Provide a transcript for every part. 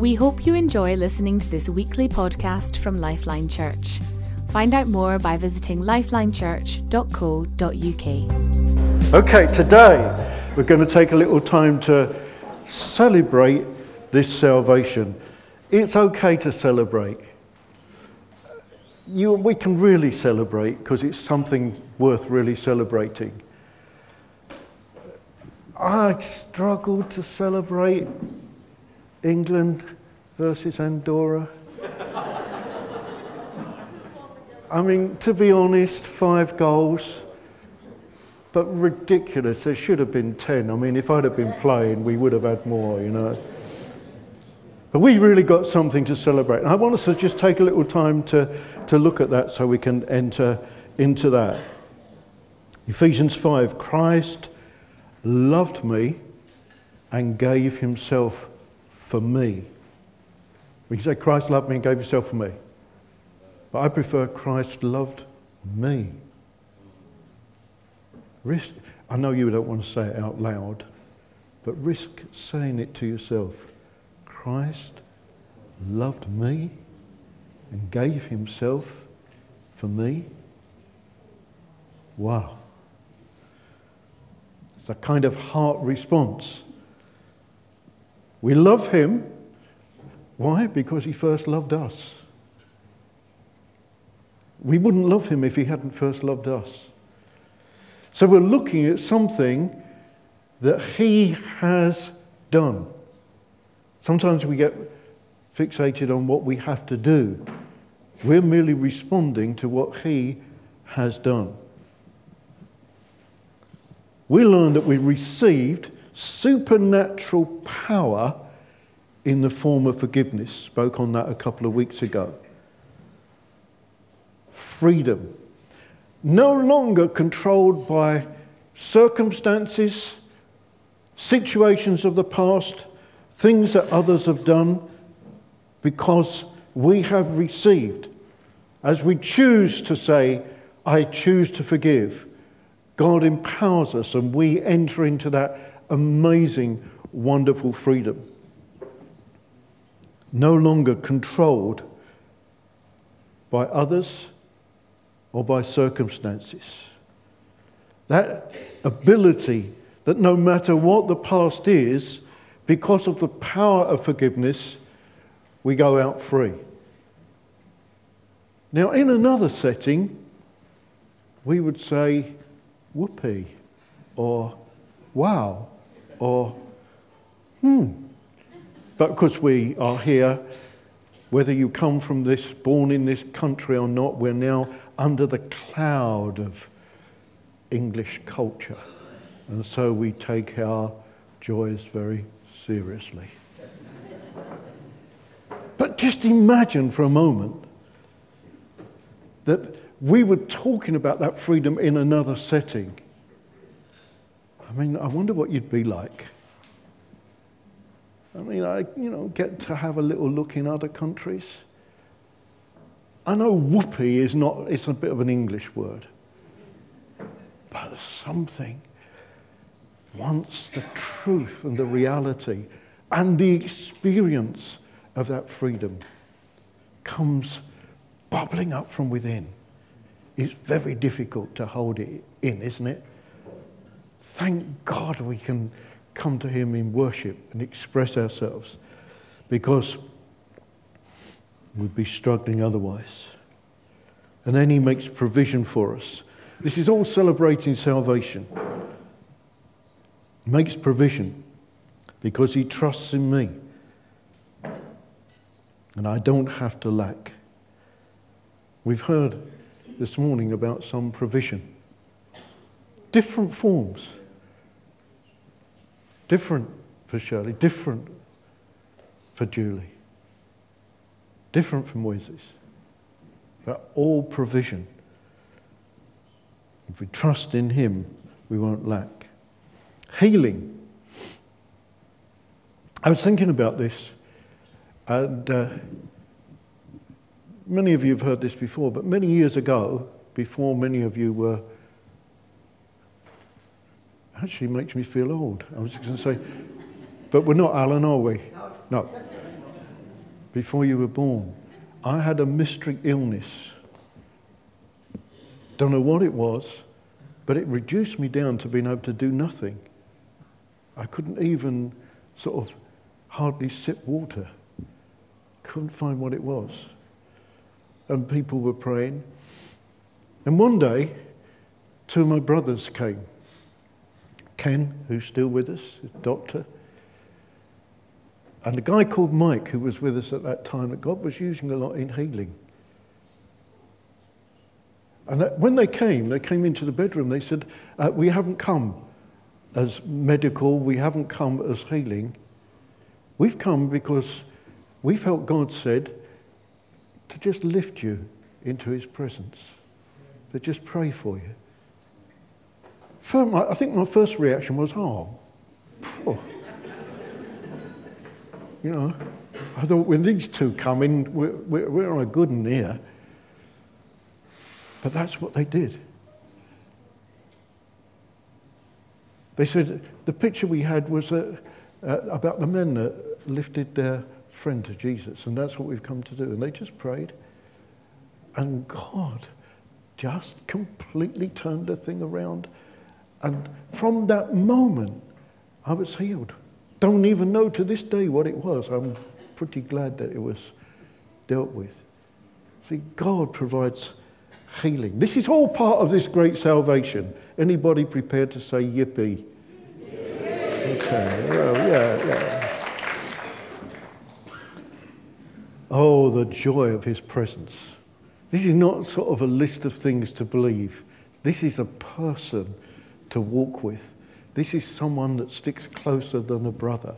We hope you enjoy listening to this weekly podcast from Lifeline Church. Find out more by visiting lifelinechurch.co.uk. Okay, today we're going to take a little time to celebrate this salvation. It's okay to celebrate. You, we can really celebrate because it's something worth really celebrating. I struggle to celebrate England versus Andorra. I mean, to be honest, five goals, but ridiculous. There should have been 10. I mean, if I'd have been playing, we would have had more, you know. But we really got something to celebrate. And I want us to just take a little time to, to look at that so we can enter into that. Ephesians 5 Christ loved me and gave himself for me. We can say, Christ loved me and gave himself for me. But I prefer Christ loved me. Risk, I know you don't want to say it out loud, but risk saying it to yourself. Christ loved me and gave himself for me. Wow. It's a kind of heart response. We love him. Why? Because he first loved us. We wouldn't love him if he hadn't first loved us. So we're looking at something that he has done. Sometimes we get fixated on what we have to do. We're merely responding to what he has done. We learn that we received supernatural power in the form of forgiveness. Spoke on that a couple of weeks ago. Freedom. No longer controlled by circumstances, situations of the past, things that others have done, because we have received. As we choose to say, I choose to forgive, God empowers us and we enter into that amazing, wonderful freedom. No longer controlled by others or by circumstances. That ability that no matter what the past is, because of the power of forgiveness, we go out free. Now, in another setting, we would say, whoopee, or wow, or hmm. But because we are here, whether you come from this, born in this country or not, we're now under the cloud of English culture. And so we take our joys very seriously. But just imagine for a moment that we were talking about that freedom in another setting. I mean, I wonder what you'd be like. I mean, I, you know, get to have a little look in other countries. I know whoopee is not, it's a bit of an English word. But something, once the truth and the reality and the experience of that freedom comes bubbling up from within, it's very difficult to hold it in, isn't it? Thank God we can come to Him in worship and express ourselves because we'd be struggling otherwise. And then He makes provision for us. This is all celebrating salvation. He makes provision because He trusts in me. And I don't have to lack. We've heard this morning about some provision. Different forms. Different for Shirley, different for Julie, different from Moses. But all provision. If we trust in Him, we won't lack. Healing. I was thinking about this, and uh, many of you have heard this before, but many years ago, before many of you were, actually makes me feel old. I was just going to say, but we're not Alan, are we? No. before you were born, I had a mystery illness. Don't know what it was, but it reduced me down to being able to do nothing. I couldn't even sort of hardly sip water. Couldn't find what it was. And people were praying. And one day, two of my brothers came. Ken, who's still with us, doctor, and a guy called Mike, who was with us at that time, that God was using a lot in healing. And when they came, they came into the bedroom, they said, uh, We haven't come as medical, we haven't come as healing. We've come because we felt God said to just lift you into his presence, to just pray for you. I think my first reaction was, oh, phew. you know, I thought when these two come in, we're, we're, on a good one here. But that's what they did. They said the picture we had was uh, uh, about the men that lifted their friend to Jesus, and that's what we've come to do. And they just prayed, and God just completely turned the thing around. And from that moment, I was healed. Don't even know to this day what it was. I'm pretty glad that it was dealt with. See, God provides healing. This is all part of this great salvation. Anybody prepared to say yippee? Okay, well, yeah, yeah. Oh, the joy of his presence. This is not sort of a list of things to believe. This is a person to walk with. This is someone that sticks closer than a brother.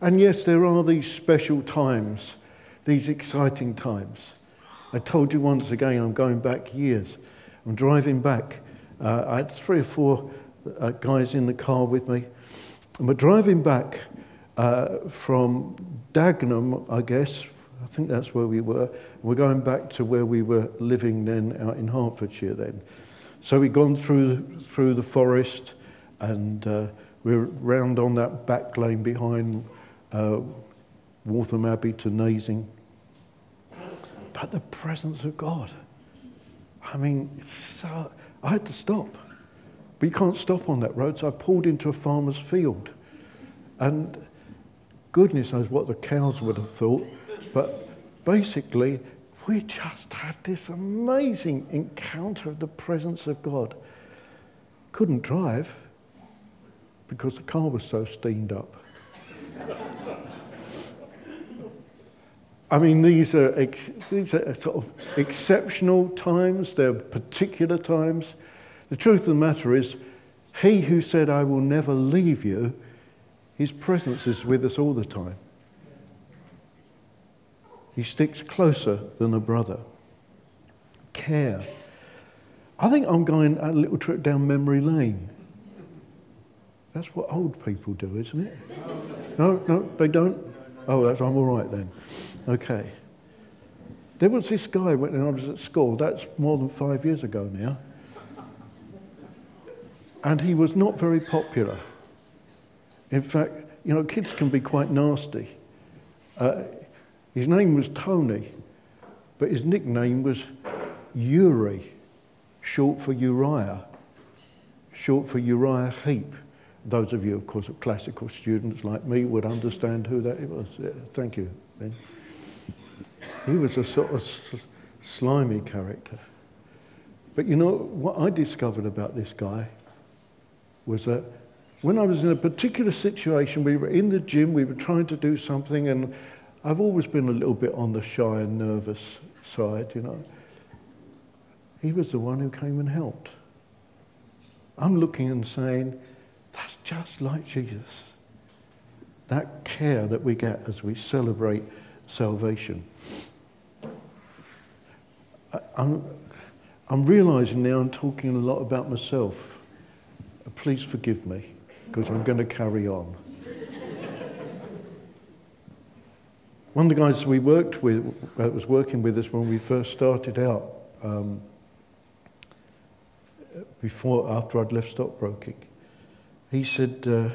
And yes, there are these special times, these exciting times. I told you once again, I'm going back years. I'm driving back. Uh, I had three or four uh, guys in the car with me. We're driving back uh, from Dagenham, I guess. I think that's where we were. We're going back to where we were living then out in Hertfordshire then. So we'd gone through, through the forest and uh, we're round on that back lane behind uh, Waltham Abbey to Nazing. But the presence of God. I mean, so, I had to stop. You can't stop on that road, so I pulled into a farmer's field. And goodness knows what the cows would have thought, but basically, we just had this amazing encounter of the presence of God. Couldn't drive because the car was so steamed up. I mean, these are, ex- these are sort of exceptional times, they're particular times. The truth of the matter is, He who said, I will never leave you, His presence is with us all the time. He sticks closer than a brother. Care. I think I'm going a little trip down memory lane. That's what old people do, isn't it? No, no, they don't? Oh, that's, I'm all right then. Okay. There was this guy when I was at school, that's more than five years ago now. And he was not very popular. In fact, you know, kids can be quite nasty. Uh, his name was Tony, but his nickname was Uri, short for Uriah, short for Uriah Heep. Those of you, of course, classical students like me would understand who that was. Yeah, thank you, Ben. He was a sort of slimy character. But you know, what I discovered about this guy was that when I was in a particular situation, we were in the gym, we were trying to do something, and I've always been a little bit on the shy and nervous side, you know. He was the one who came and helped. I'm looking and saying, that's just like Jesus. That care that we get as we celebrate salvation. I'm, I'm realizing now I'm talking a lot about myself. Please forgive me, because I'm going to carry on. One of the guys we worked with, that was working with us when we first started out, um, before, after I'd left stockbroking, he said, uh,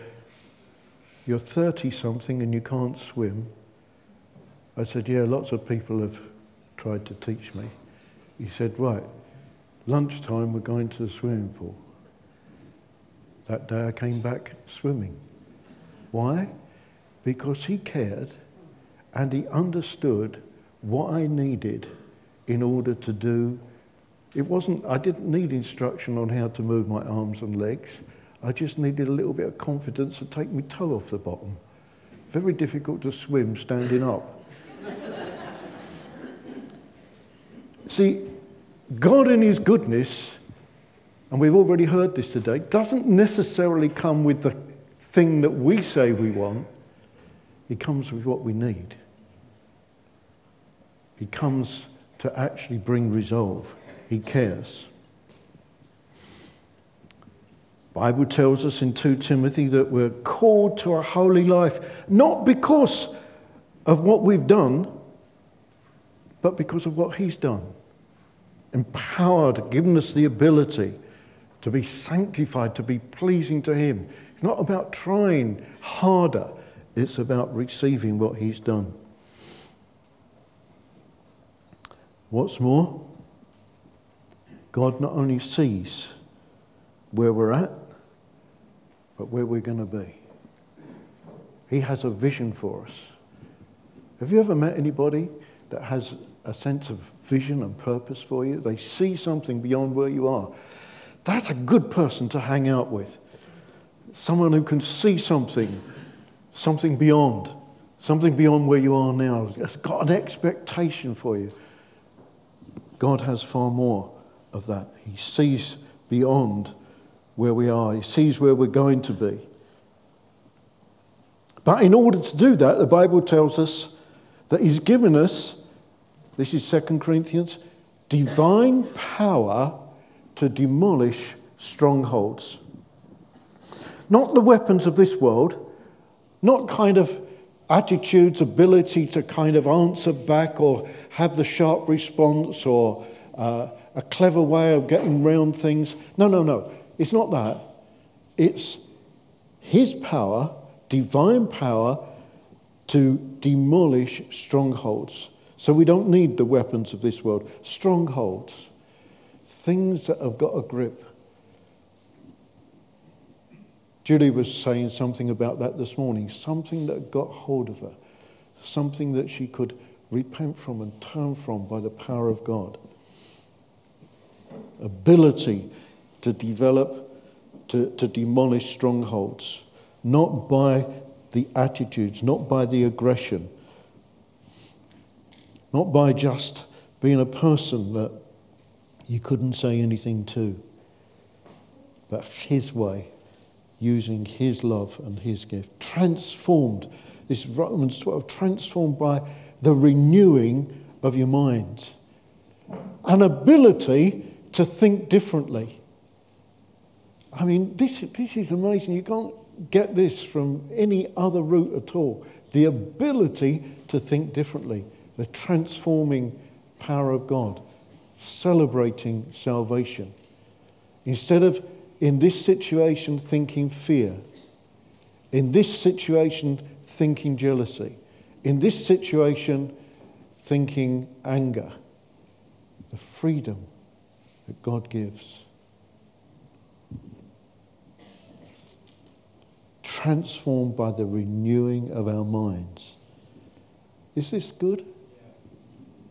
You're 30 something and you can't swim. I said, Yeah, lots of people have tried to teach me. He said, Right, lunchtime we're going to the swimming pool. That day I came back swimming. Why? Because he cared and he understood what I needed in order to do. It wasn't, I didn't need instruction on how to move my arms and legs. I just needed a little bit of confidence to take my toe off the bottom. Very difficult to swim standing up. See, God in His goodness, and we've already heard this today, doesn't necessarily come with the thing that we say we want, He comes with what we need. He comes to actually bring resolve. He cares. Bible tells us in 2 Timothy that we're called to a holy life, not because of what we've done, but because of what he's done. Empowered, given us the ability to be sanctified, to be pleasing to him. It's not about trying harder, it's about receiving what he's done. What's more, God not only sees where we're at, but where we're going to be. He has a vision for us. Have you ever met anybody that has a sense of vision and purpose for you? They see something beyond where you are. That's a good person to hang out with. Someone who can see something, something beyond, something beyond where you are now, has got an expectation for you. God has far more of that. He sees beyond where we are, He sees where we're going to be. But in order to do that, the Bible tells us that He's given us, this is 2 Corinthians, divine power to demolish strongholds. Not the weapons of this world, not kind of attitudes, ability to kind of answer back or have the sharp response or uh, a clever way of getting round things. No, no, no. It's not that. It's His power, divine power, to demolish strongholds. So we don't need the weapons of this world. Strongholds, things that have got a grip. Julie was saying something about that this morning, something that got hold of her, something that she could repent from and turn from by the power of God. Ability to develop, to, to demolish strongholds, not by the attitudes, not by the aggression, not by just being a person that you couldn't say anything to, but His way using his love and his gift. Transformed, this Romans 12, transformed by the renewing of your mind. An ability to think differently. I mean, this, this is amazing. You can't get this from any other route at all. The ability to think differently, the transforming power of God, celebrating salvation. Instead of in this situation thinking fear, in this situation thinking jealousy, in this situation thinking anger, the freedom that God gives. Transformed by the renewing of our minds. Is this good?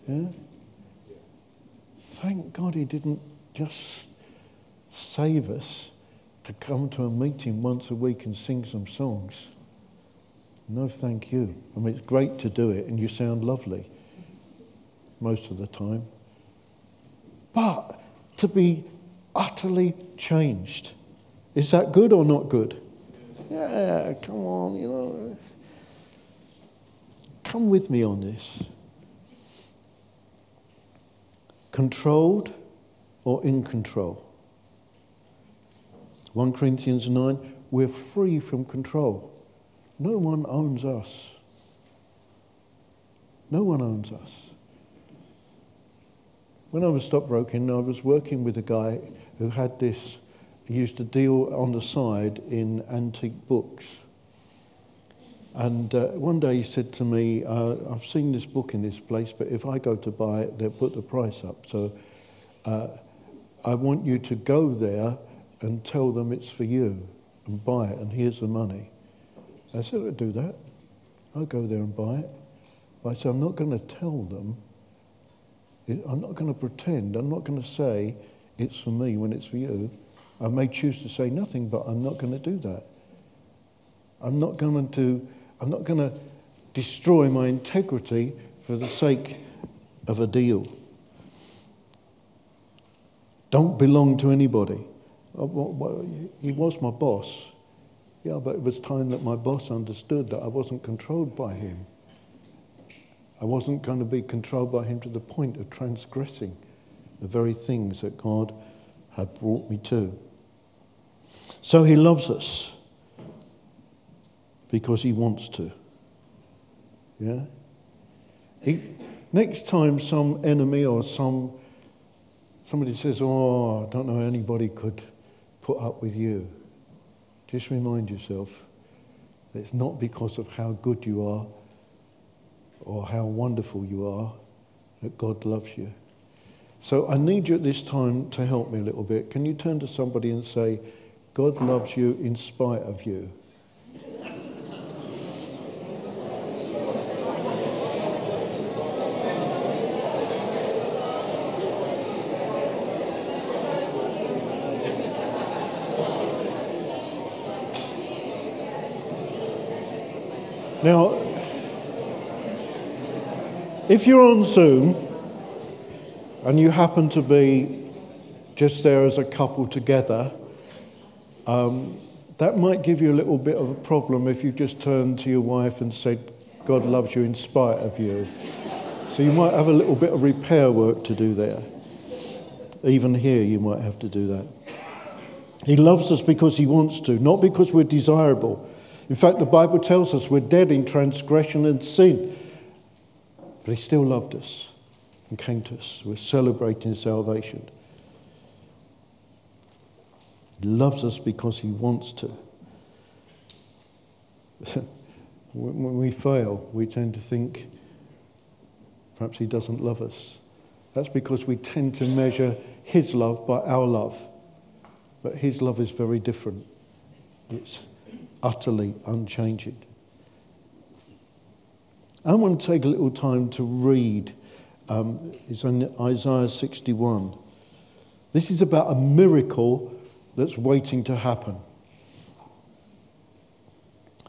Yeah? Thank God he didn't just save us to come to a meeting once a week and sing some songs. No, thank you. I mean, it's great to do it, and you sound lovely most of the time. But to be utterly changed, is that good or not good? Yeah, come on, you know. Come with me on this. Controlled or in control? 1 Corinthians 9, we're free from control. No one owns us. No one owns us. When I was stockbroking, I was working with a guy who had this, he used to deal on the side in antique books. And uh, one day he said to me, uh, I've seen this book in this place, but if I go to buy it, they'll put the price up. So uh, I want you to go there and tell them it's for you and buy it, and here's the money. I said, I'll do that. I'll go there and buy it. But I said, I'm not going to tell them. I'm not going to pretend. I'm not going to say it's for me when it's for you. I may choose to say nothing, but I'm not going to do that. I'm not going to, I'm not going to destroy my integrity for the sake of a deal. Don't belong to anybody. Uh, he was my boss. Yeah, but it was time that my boss understood that I wasn't controlled by him. I wasn't going to be controlled by him to the point of transgressing the very things that God had brought me to. So he loves us because he wants to. Yeah? He, next time some enemy or some somebody says, Oh, I don't know anybody could put up with you. Just remind yourself that it's not because of how good you are or how wonderful you are that God loves you. So I need you at this time to help me a little bit. Can you turn to somebody and say, God loves you in spite of you? Now, if you're on Zoom and you happen to be just there as a couple together, um, that might give you a little bit of a problem if you just turned to your wife and said, God loves you in spite of you. So you might have a little bit of repair work to do there. Even here, you might have to do that. He loves us because he wants to, not because we're desirable. In fact, the Bible tells us we're dead in transgression and sin. But He still loved us and came to us. We're celebrating salvation. He loves us because He wants to. when we fail, we tend to think perhaps He doesn't love us. That's because we tend to measure His love by our love. But His love is very different. It's utterly unchanging. I want to take a little time to read. Um, it's in Isaiah 61. This is about a miracle that's waiting to happen.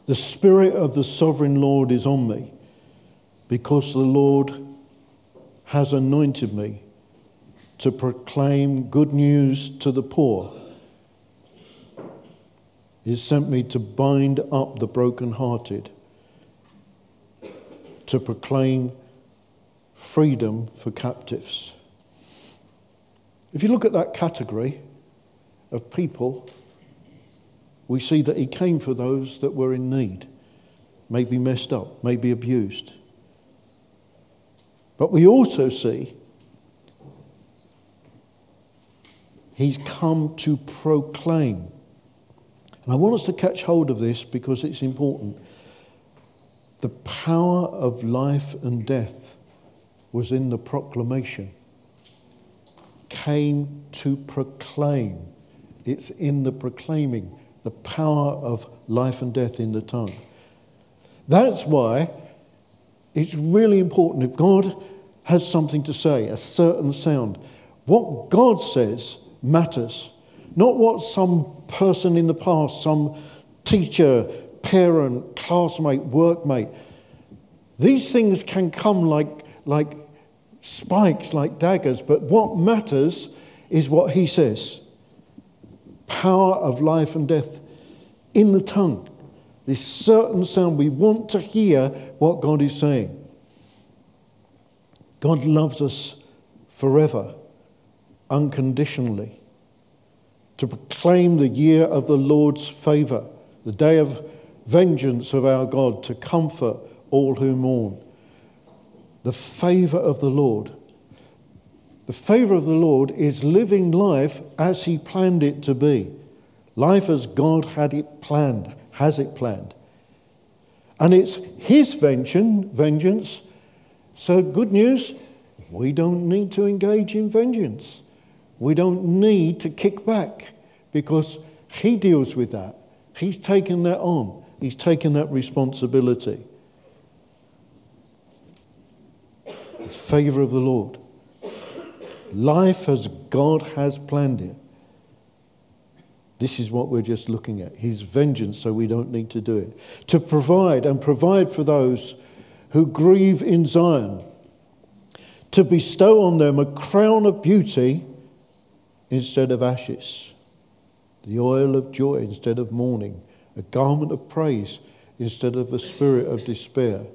The Spirit of the Sovereign Lord is on me because the Lord has anointed me to proclaim good news to the poor he sent me to bind up the brokenhearted, to proclaim freedom for captives. If you look at that category of people, we see that he came for those that were in need, maybe messed up, maybe abused. But we also see he's come to proclaim and I want us to catch hold of this because it's important. The power of life and death was in the proclamation, came to proclaim. It's in the proclaiming, the power of life and death in the tongue. That's why it's really important if God has something to say, a certain sound. What God says matters. Not what some person in the past, some teacher, parent, classmate, workmate. These things can come like, like spikes, like daggers, but what matters is what he says power of life and death in the tongue. This certain sound, we want to hear what God is saying. God loves us forever, unconditionally to proclaim the year of the Lord's favour, the day of vengeance of our God, to comfort all who mourn. The favour of the Lord. The favour of the Lord is living life as He planned it to be. Life as God had it planned, has it planned. And it's his vengeance. Vengeance. So, good news we don't need to engage in vengeance. We don't need to kick back because he deals with that. He's taken that on, he's taken that responsibility. The Favor of the Lord. Life as God has planned it. This is what we're just looking at. His vengeance, so we don't need to do it. To provide and provide for those who grieve in Zion. To bestow on them a crown of beauty instead of ashes, the oil of joy instead of mourning, a garment of praise instead of a spirit of despair.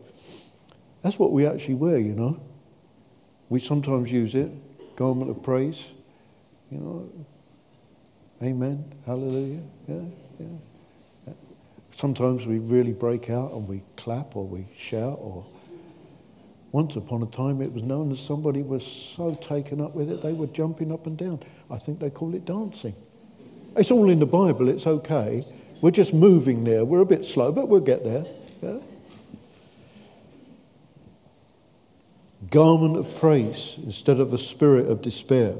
That's what we actually wear, you know. We sometimes use it, garment of praise, you know, Amen. Hallelujah. Yeah, yeah. Sometimes we really break out and we clap or we shout or once upon a time it was known that somebody was so taken up with it they were jumping up and down. I think they call it dancing. It's all in the Bible, it's okay. We're just moving there. We're a bit slow, but we'll get there. Yeah? Garment of praise instead of the spirit of despair.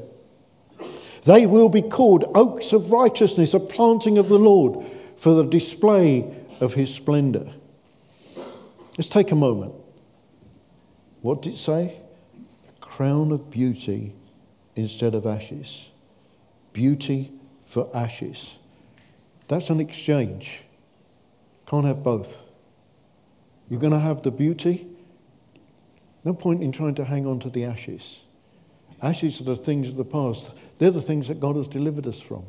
They will be called oaks of righteousness, a planting of the Lord for the display of his splendor. Let's take a moment. What did it say? A crown of beauty instead of ashes. Beauty for ashes. That's an exchange. Can't have both. You're going to have the beauty. No point in trying to hang on to the ashes. Ashes are the things of the past. They're the things that God has delivered us from.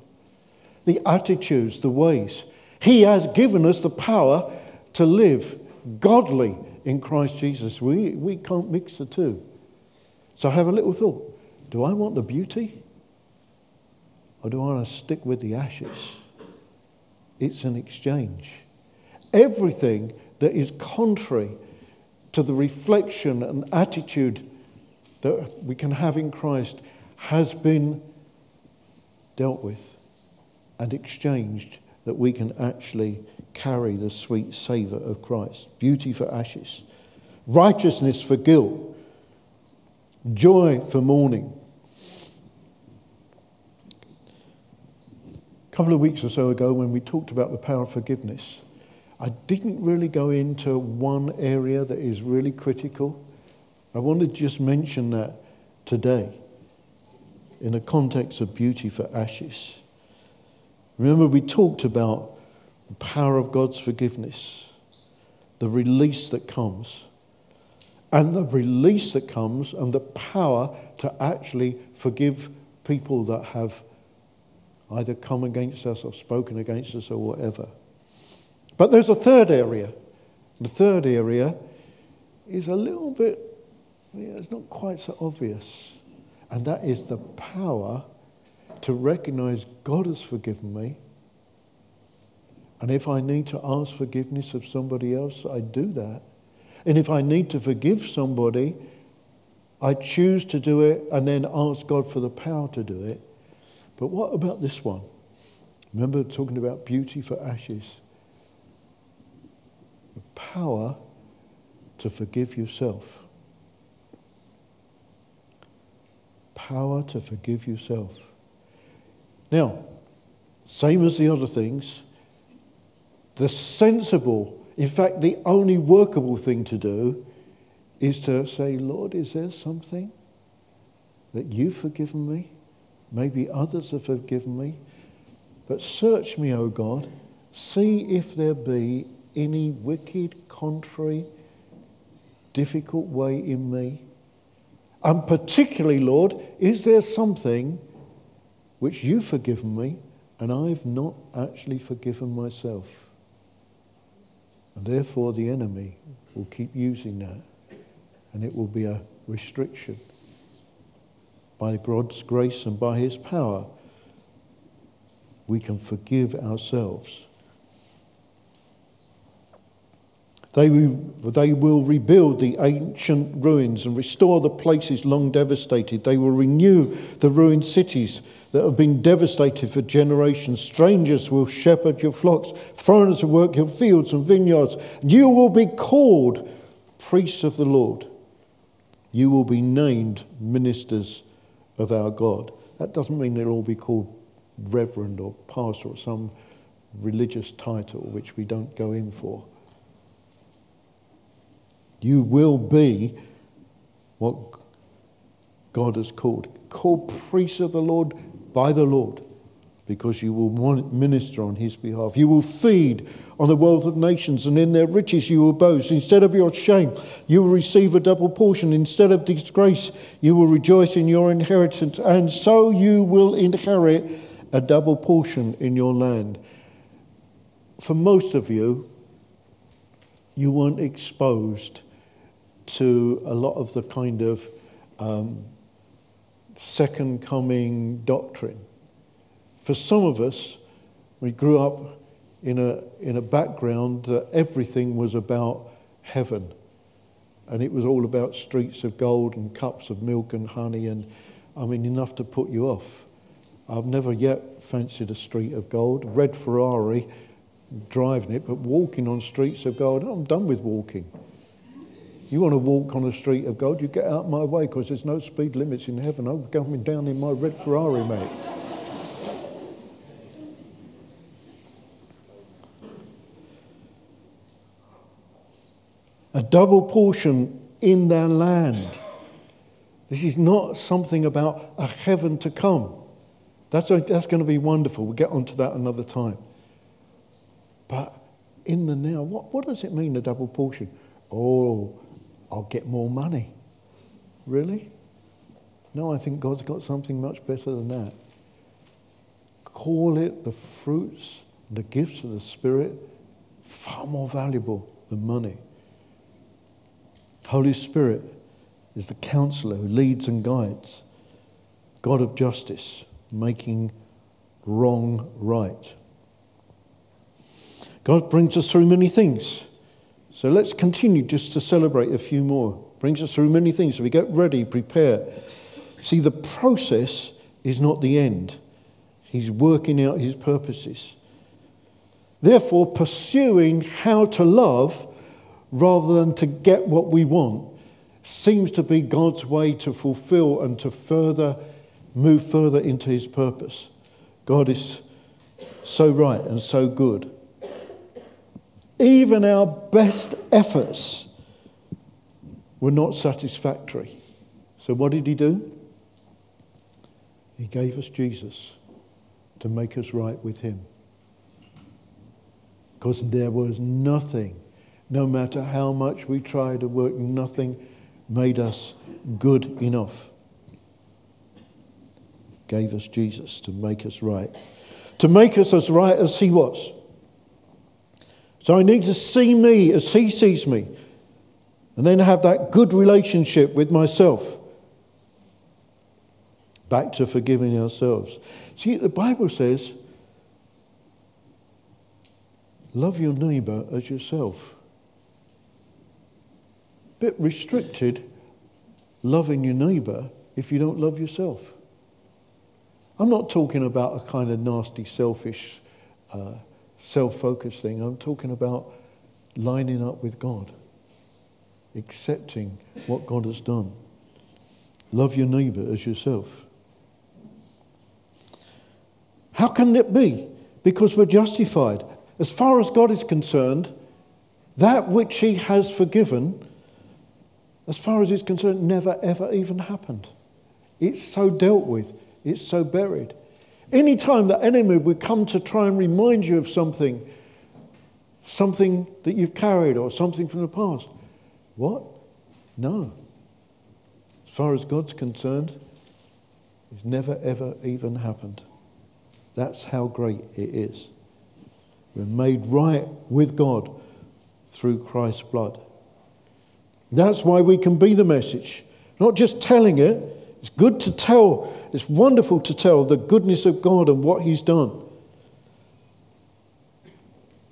The attitudes, the ways. He has given us the power to live godly in Christ Jesus. We, we can't mix the two. So have a little thought. Do I want the beauty? Or do I want to stick with the ashes? It's an exchange. Everything that is contrary to the reflection and attitude that we can have in Christ has been dealt with and exchanged that we can actually carry the sweet savour of Christ. Beauty for ashes, righteousness for guilt, joy for mourning. A couple of weeks or so ago, when we talked about the power of forgiveness, I didn't really go into one area that is really critical. I want to just mention that today in the context of beauty for ashes. Remember, we talked about the power of God's forgiveness, the release that comes, and the release that comes, and the power to actually forgive people that have either come against us or spoken against us or whatever. But there's a third area. The third area is a little bit it's not quite so obvious. And that is the power to recognize God has forgiven me. And if I need to ask forgiveness of somebody else, I do that. And if I need to forgive somebody, I choose to do it and then ask God for the power to do it. But what about this one? Remember talking about beauty for ashes? The power to forgive yourself. power to forgive yourself. Now, same as the other things, the sensible, in fact, the only workable thing to do is to say, Lord, is there something that you've forgiven me? Maybe others have forgiven me. But search me, O God. See if there be any wicked, contrary, difficult way in me and particularly, Lord, is there something which you've forgiven me and I've not actually forgiven myself? And therefore, the enemy will keep using that and it will be a restriction. By God's grace and by his power, we can forgive ourselves. They, they will rebuild the ancient ruins and restore the places long devastated. They will renew the ruined cities that have been devastated for generations. Strangers will shepherd your flocks, foreigners will work your fields and vineyards. You will be called priests of the Lord. You will be named ministers of our God. That doesn't mean they'll all be called reverend or pastor or some religious title which we don't go in for. You will be what God has called. Called priests of the Lord by the Lord, because you will minister on his behalf. You will feed on the wealth of nations, and in their riches you will boast. Instead of your shame, you will receive a double portion. Instead of disgrace, you will rejoice in your inheritance, and so you will inherit a double portion in your land. For most of you, you weren't exposed to a lot of the kind of um, second coming doctrine. For some of us, we grew up in a, in a background that everything was about heaven. And it was all about streets of gold and cups of milk and honey, and I mean, enough to put you off. I've never yet fancied a street of gold. Red Ferrari, driving it, but walking on streets of gold, I'm done with walking. You want to walk on a street of gold, you get out my way because there's no speed limits in heaven. I'm going down in my red Ferrari, mate. a double portion in their land. This is not something about a heaven to come. That's, that's going to be wonderful. We'll get onto that another time. But in the now, what, what does it mean, a double portion? Oh, I'll get more money. Really? No, I think God's got something much better than that. Call it the fruits, the gifts of the Spirit, far more valuable than money. Holy Spirit is the counselor who leads and guides, God of justice, making wrong right. God brings us through many things. So let's continue just to celebrate a few more. Brings us through many things. So we get ready, prepare. See, the process is not the end, He's working out His purposes. Therefore, pursuing how to love rather than to get what we want seems to be God's way to fulfill and to further move further into His purpose. God is so right and so good even our best efforts were not satisfactory. So, what did he do? He gave us Jesus to make us right with him. Because there was nothing, no matter how much we tried to work, nothing made us good enough. Gave us Jesus to make us right. To make us as right as he was. So I need to see me as He sees me, and then have that good relationship with myself. Back to forgiving ourselves. See, the Bible says, love your neighbour as yourself. Bit restricted, loving your neighbour if you don't love yourself. I'm not talking about a kind of nasty, selfish, uh, self focused thing. I'm talking about lining up with God, accepting what God has done. Love your neighbour as yourself. How can it be? Because we're justified. As far as God is concerned, that which He has forgiven, as far as He's concerned, never ever even happened. It's so dealt with, it's so buried. Any time the enemy would come to try and remind you of something, something that you've carried or something from the past, what? No. As far as God's concerned, it's never ever even happened. That's how great it is. We're made right with God through Christ's blood. That's why we can be the message. Not just telling it, it's good to tell it's wonderful to tell the goodness of God and what He's done.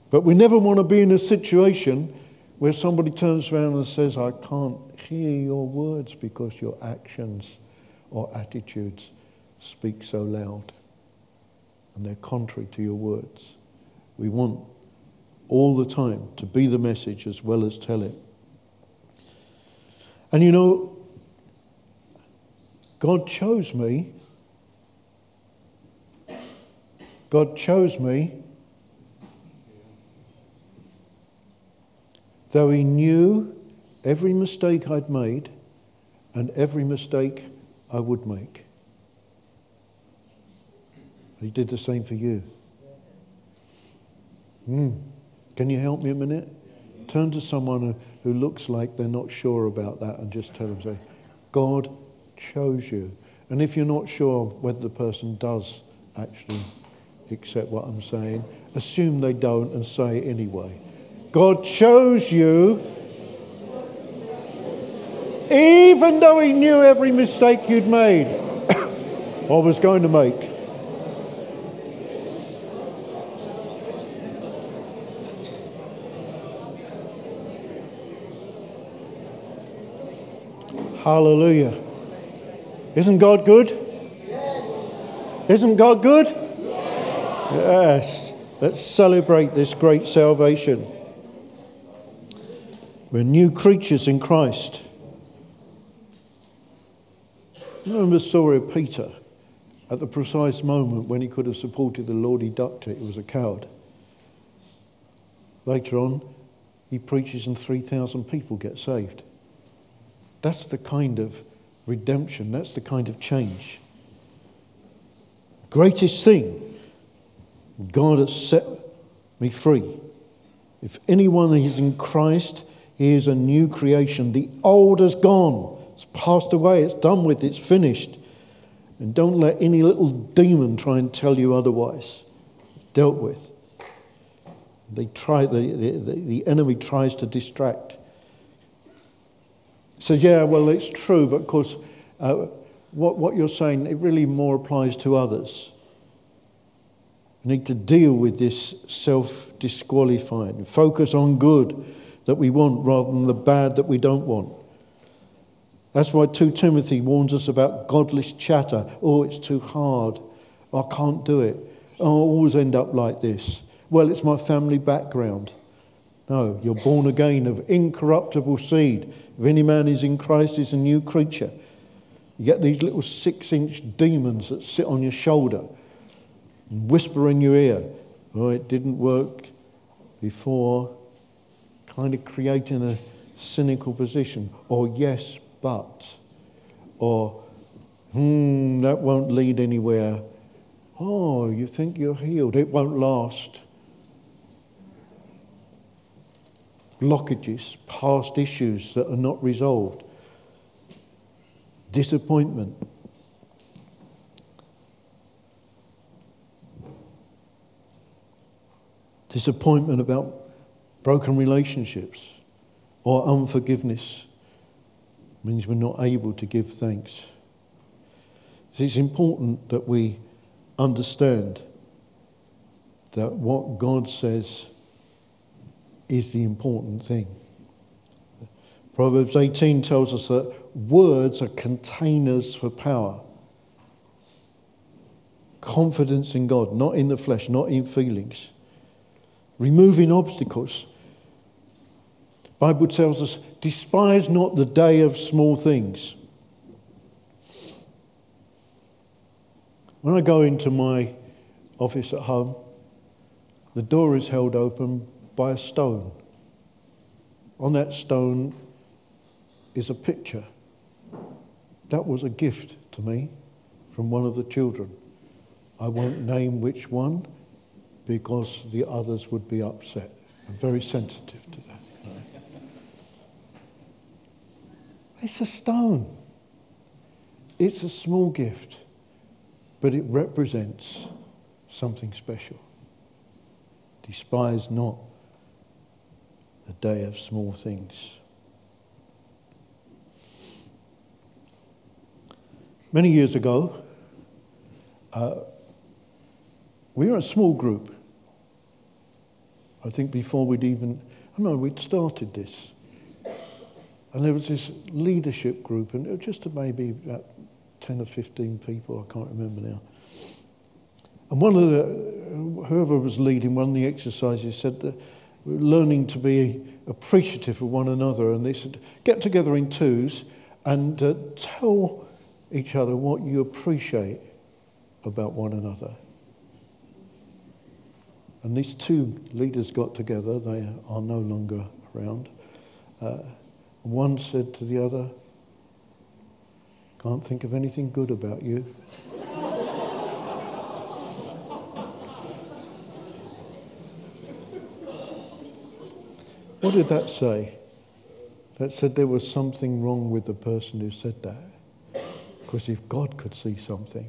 But we never want to be in a situation where somebody turns around and says, I can't hear your words because your actions or attitudes speak so loud and they're contrary to your words. We want all the time to be the message as well as tell it. And you know, God chose me. God chose me. Though He knew every mistake I'd made and every mistake I would make. He did the same for you. Mm. Can you help me a minute? Turn to someone who, who looks like they're not sure about that and just tell them, say, God chose you. And if you're not sure whether the person does actually accept what I'm saying, assume they don't and say anyway. God chose you even though He knew every mistake you'd made or was going to make. Hallelujah. Isn't God good? Yes. Isn't God good? Yes. yes. Let's celebrate this great salvation. We're new creatures in Christ. Remember the story of Peter? At the precise moment when he could have supported the Lord, he ducked it. He was a coward. Later on, he preaches and 3,000 people get saved. That's the kind of redemption, that's the kind of change. Greatest thing, God has set me free. If anyone is in Christ, he is a new creation. The old has gone, it's passed away, it's done with, it's finished. And don't let any little demon try and tell you otherwise. It's dealt with. They try, the, the, the enemy tries to distract says, yeah, well, it's true, but of course, uh, what, what you're saying, it really more applies to others. We need to deal with this self disqualifying, focus on good that we want rather than the bad that we don't want. That's why 2 Timothy warns us about godless chatter. Oh, it's too hard. I can't do it. Oh, I always end up like this. Well, it's my family background. No, you're born again of incorruptible seed, if any man is in Christ, he's a new creature. You get these little six inch demons that sit on your shoulder and whisper in your ear, oh, it didn't work before, kind of creating a cynical position. Or, yes, but. Or, hmm, that won't lead anywhere. Oh, you think you're healed. It won't last. Blockages, past issues that are not resolved, disappointment. Disappointment about broken relationships or unforgiveness means we're not able to give thanks. So it's important that we understand that what God says is the important thing. Proverbs 18 tells us that words are containers for power. Confidence in God, not in the flesh, not in feelings. Removing obstacles. Bible tells us, despise not the day of small things. When I go into my office at home, the door is held open by a stone. On that stone is a picture. That was a gift to me from one of the children. I won't name which one because the others would be upset. I'm very sensitive to that. It's a stone. It's a small gift, but it represents something special. Despise not a day of small things. Many years ago, uh, we were a small group. I think before we'd even, I know we'd started this. And there was this leadership group, and it was just maybe about 10 or 15 people, I can't remember now. And one of the, whoever was leading one of the exercises said that learning to be appreciative of one another. And they said, get together in twos and uh, tell each other what you appreciate about one another. And these two leaders got together, they are no longer around. Uh, one said to the other, Can't think of anything good about you. What did that say? That said there was something wrong with the person who said that. Because if God could see something,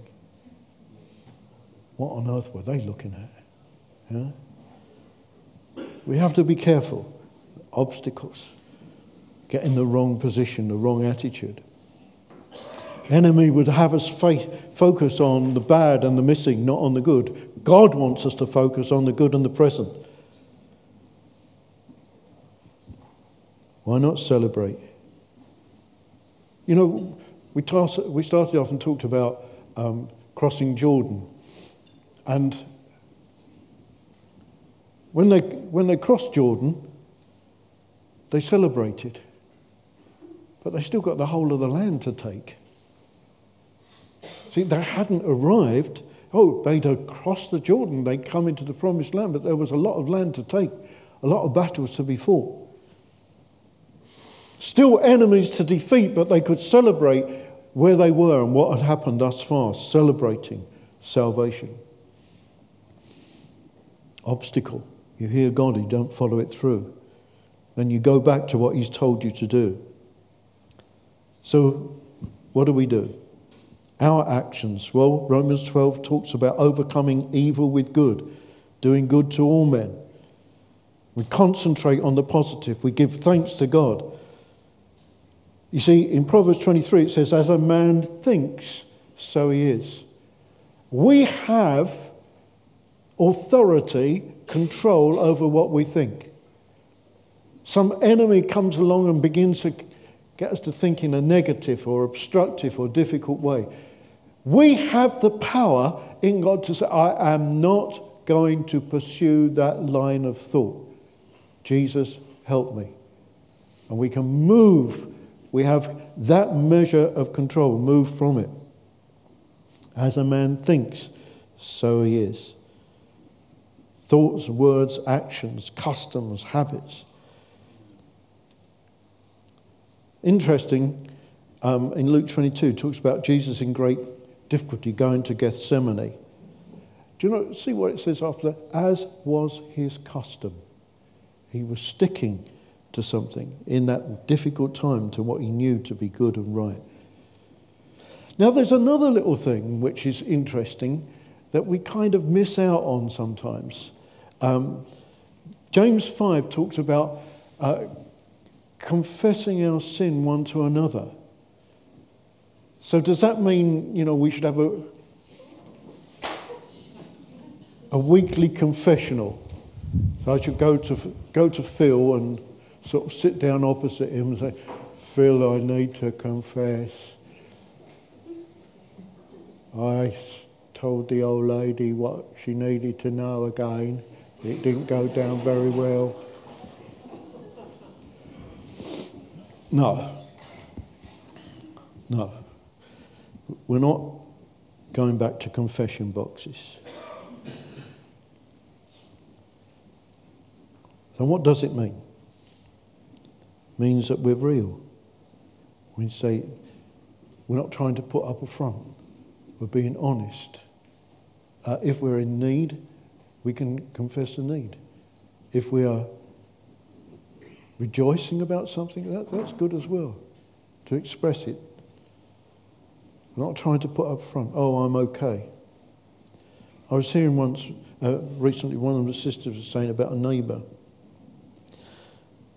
what on earth were they looking at? Yeah? We have to be careful. Obstacles. Get in the wrong position, the wrong attitude. Enemy would have us focus on the bad and the missing, not on the good. God wants us to focus on the good and the present. Why not celebrate? You know, we, we started off and talked about um, crossing Jordan. And when they, when they crossed Jordan, they celebrated. But they still got the whole of the land to take. See, they hadn't arrived. Oh, they'd crossed the Jordan, they'd come into the promised land, but there was a lot of land to take, a lot of battles to be fought. Still enemies to defeat, but they could celebrate where they were and what had happened thus far, celebrating salvation. Obstacle. You hear God, you don't follow it through. Then you go back to what He's told you to do. So, what do we do? Our actions. Well, Romans 12 talks about overcoming evil with good, doing good to all men. We concentrate on the positive, we give thanks to God. You see, in Proverbs 23, it says, As a man thinks, so he is. We have authority control over what we think. Some enemy comes along and begins to get us to think in a negative or obstructive or difficult way. We have the power in God to say, I am not going to pursue that line of thought. Jesus, help me. And we can move. We have that measure of control, move from it. As a man thinks, so he is thoughts, words, actions, customs, habits. Interesting, um, in Luke 22, talks about Jesus in great difficulty going to Gethsemane. Do you know, see what it says after that? As was his custom. He was sticking to something in that difficult time to what he knew to be good and right. Now, there's another little thing which is interesting that we kind of miss out on sometimes. Um, James 5 talks about uh, confessing our sin one to another. So, does that mean, you know, we should have a, a weekly confessional? So, I should go to, go to Phil and sort of sit down opposite him and say, Phil, I need to confess. I told the old lady what she needed to know again. It didn't go down very well. No. No. We're not going back to confession boxes. So, what does it mean? Means that we're real. We say, we're not trying to put up a front, we're being honest. Uh, if we're in need, we can confess the need. If we are rejoicing about something, that, that's good as well, to express it. We're not trying to put up front, oh, I'm okay. I was hearing once, uh, recently, one of the sisters was saying about a neighbour.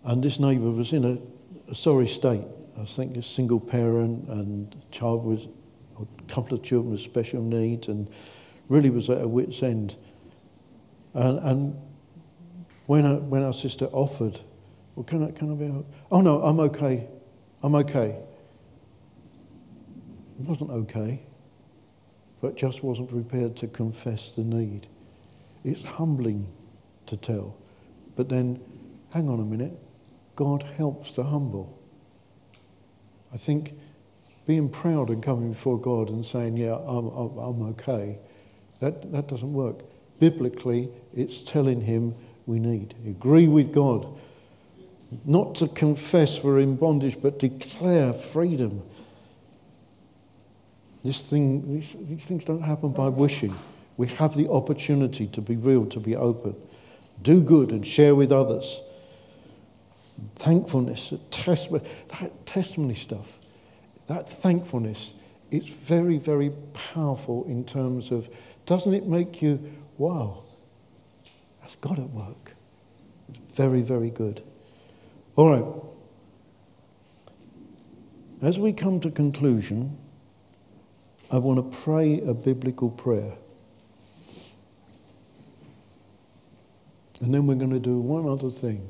And this neighbour was in a, a, sorry state. I think a single parent and child with a couple of children with special needs and really was at a wit's end. And, and when, our, when our sister offered Well, can I, can I be? Oh no, I'm okay. I'm okay. It wasn't okay, but just wasn't prepared to confess the need. It's humbling to tell, but then, hang on a minute. God helps the humble. I think being proud and coming before God and saying, Yeah, I'm, I'm, I'm okay, that, that doesn't work. Biblically, it's telling Him we need. Agree with God. Not to confess we're in bondage, but declare freedom. This thing, these, these things don't happen by wishing. We have the opportunity to be real, to be open. Do good and share with others. Thankfulness, that testimony stuff, that thankfulness, it's very, very powerful in terms of, doesn't it make you, wow, that's God at work. Very, very good. All right. As we come to conclusion, I want to pray a biblical prayer. And then we're going to do one other thing.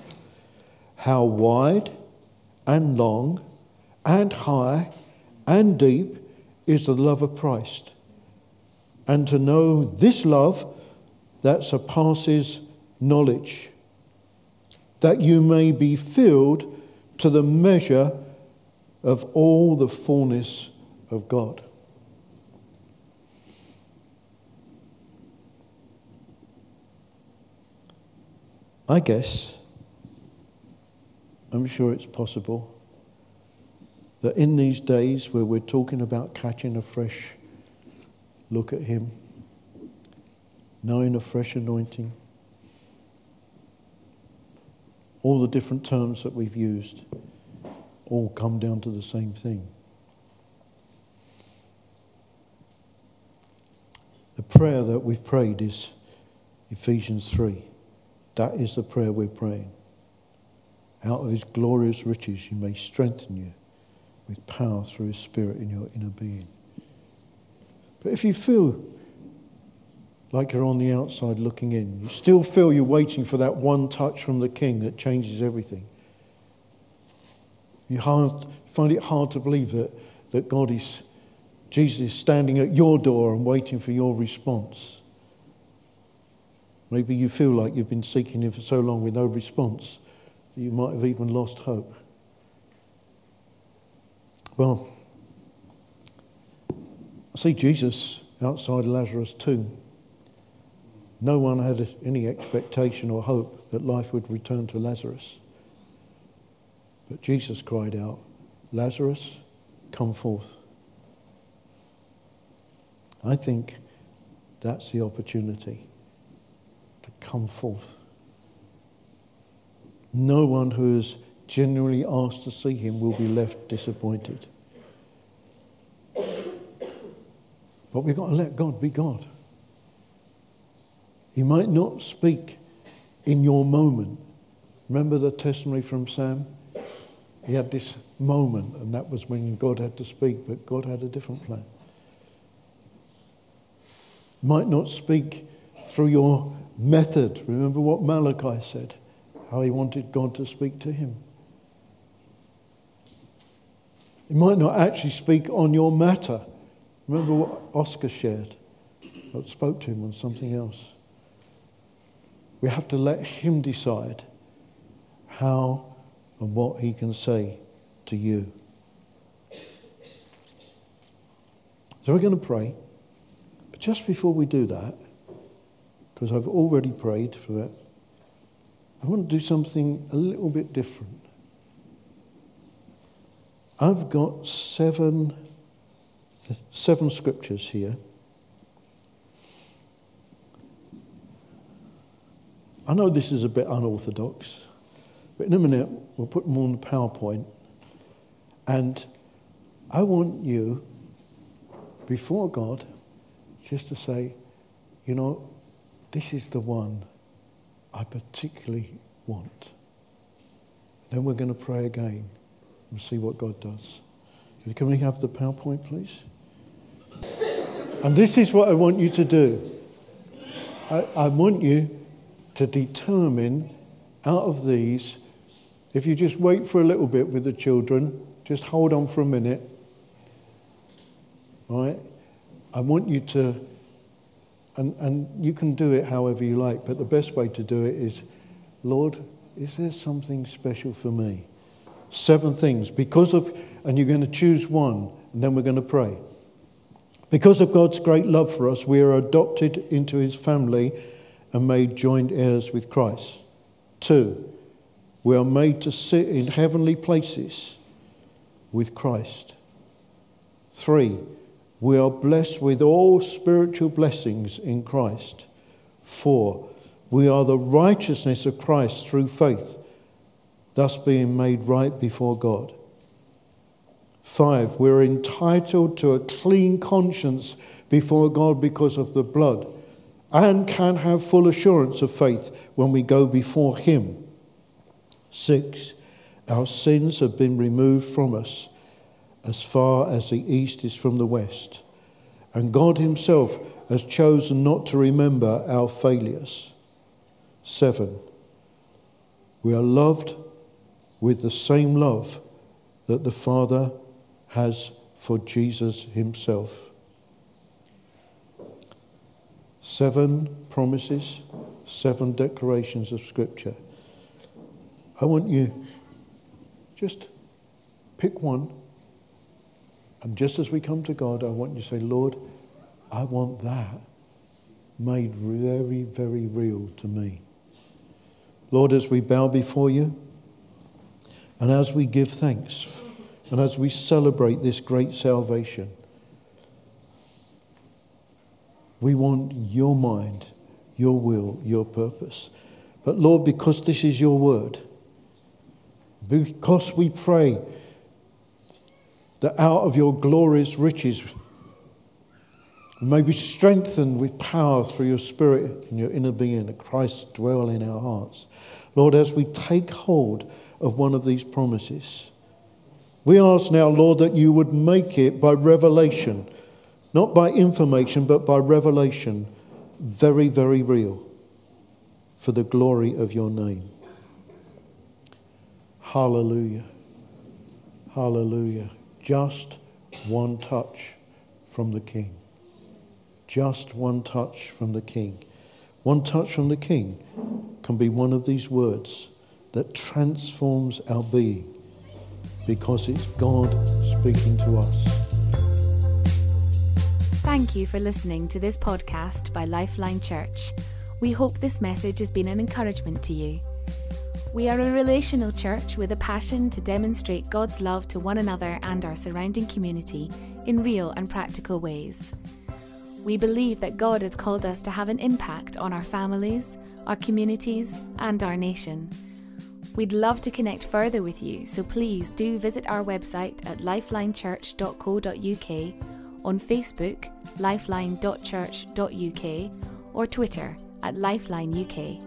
how wide and long and high and deep is the love of Christ, and to know this love that surpasses knowledge, that you may be filled to the measure of all the fullness of God. I guess I'm sure it's possible that in these days where we're talking about catching a fresh look at Him, knowing a fresh anointing, all the different terms that we've used all come down to the same thing. The prayer that we've prayed is Ephesians 3. That is the prayer we're praying. Out of his glorious riches, he may strengthen you with power through his spirit in your inner being. But if you feel like you're on the outside looking in, you still feel you're waiting for that one touch from the king that changes everything. You hard, find it hard to believe that, that God is, Jesus is standing at your door and waiting for your response. Maybe you feel like you've been seeking Him for so long with no response you might have even lost hope. Well, I see Jesus outside Lazarus' tomb. No one had any expectation or hope that life would return to Lazarus. But Jesus cried out, Lazarus, come forth. I think that's the opportunity to come forth. No one who is genuinely asked to see him will be left disappointed. But we've got to let God be God. He might not speak in your moment. Remember the testimony from Sam? He had this moment, and that was when God had to speak, but God had a different plan. Might not speak through your method. Remember what Malachi said how he wanted God to speak to him. He might not actually speak on your matter. Remember what Oscar shared? I spoke to him on something else. We have to let him decide how and what he can say to you. So we're going to pray. But just before we do that, because I've already prayed for that, I want to do something a little bit different. I've got seven, seven scriptures here. I know this is a bit unorthodox, but in a minute we'll put them on the PowerPoint. And I want you, before God, just to say, you know, this is the one I particularly want. Then we're going to pray again and see what God does. Can we have the PowerPoint, please? And this is what I want you to do. I, I want you to determine out of these, if you just wait for a little bit with the children, just hold on for a minute. All right? I want you to, and, and you can do it however you like, but the best way to do it is, Lord, is there something special for me? Seven things. Because of, and you're going to choose one, and then we're going to pray. Because of God's great love for us, we are adopted into his family and made joint heirs with Christ. Two, we are made to sit in heavenly places with Christ. Three, we are blessed with all spiritual blessings in Christ. For we are the righteousness of Christ through faith, thus being made right before God. Five, we're entitled to a clean conscience before God because of the blood and can have full assurance of faith when we go before Him. Six, our sins have been removed from us as far as the east is from the west, and God Himself has chosen not to remember our failures. Seven, we are loved with the same love that the Father has for Jesus himself. Seven promises, seven declarations of Scripture. I want you just pick one, and just as we come to God, I want you to say, Lord, I want that made very, very real to me. Lord, as we bow before you and as we give thanks and as we celebrate this great salvation, we want your mind, your will, your purpose. But Lord, because this is your word, because we pray that out of your glorious riches may be strengthened with power through your spirit and your inner being, that Christ dwell in our hearts. Lord, as we take hold of one of these promises, we ask now, Lord, that you would make it by revelation, not by information, but by revelation, very, very real for the glory of your name. Hallelujah. Hallelujah. Just one touch from the King. Just one touch from the King. One touch from the King can be one of these words that transforms our being because it's God speaking to us. Thank you for listening to this podcast by Lifeline Church. We hope this message has been an encouragement to you. We are a relational church with a passion to demonstrate God's love to one another and our surrounding community in real and practical ways. We believe that God has called us to have an impact on our families, our communities, and our nation. We'd love to connect further with you, so please do visit our website at lifelinechurch.co.uk, on Facebook, lifeline.church.uk, or Twitter at lifelineuk.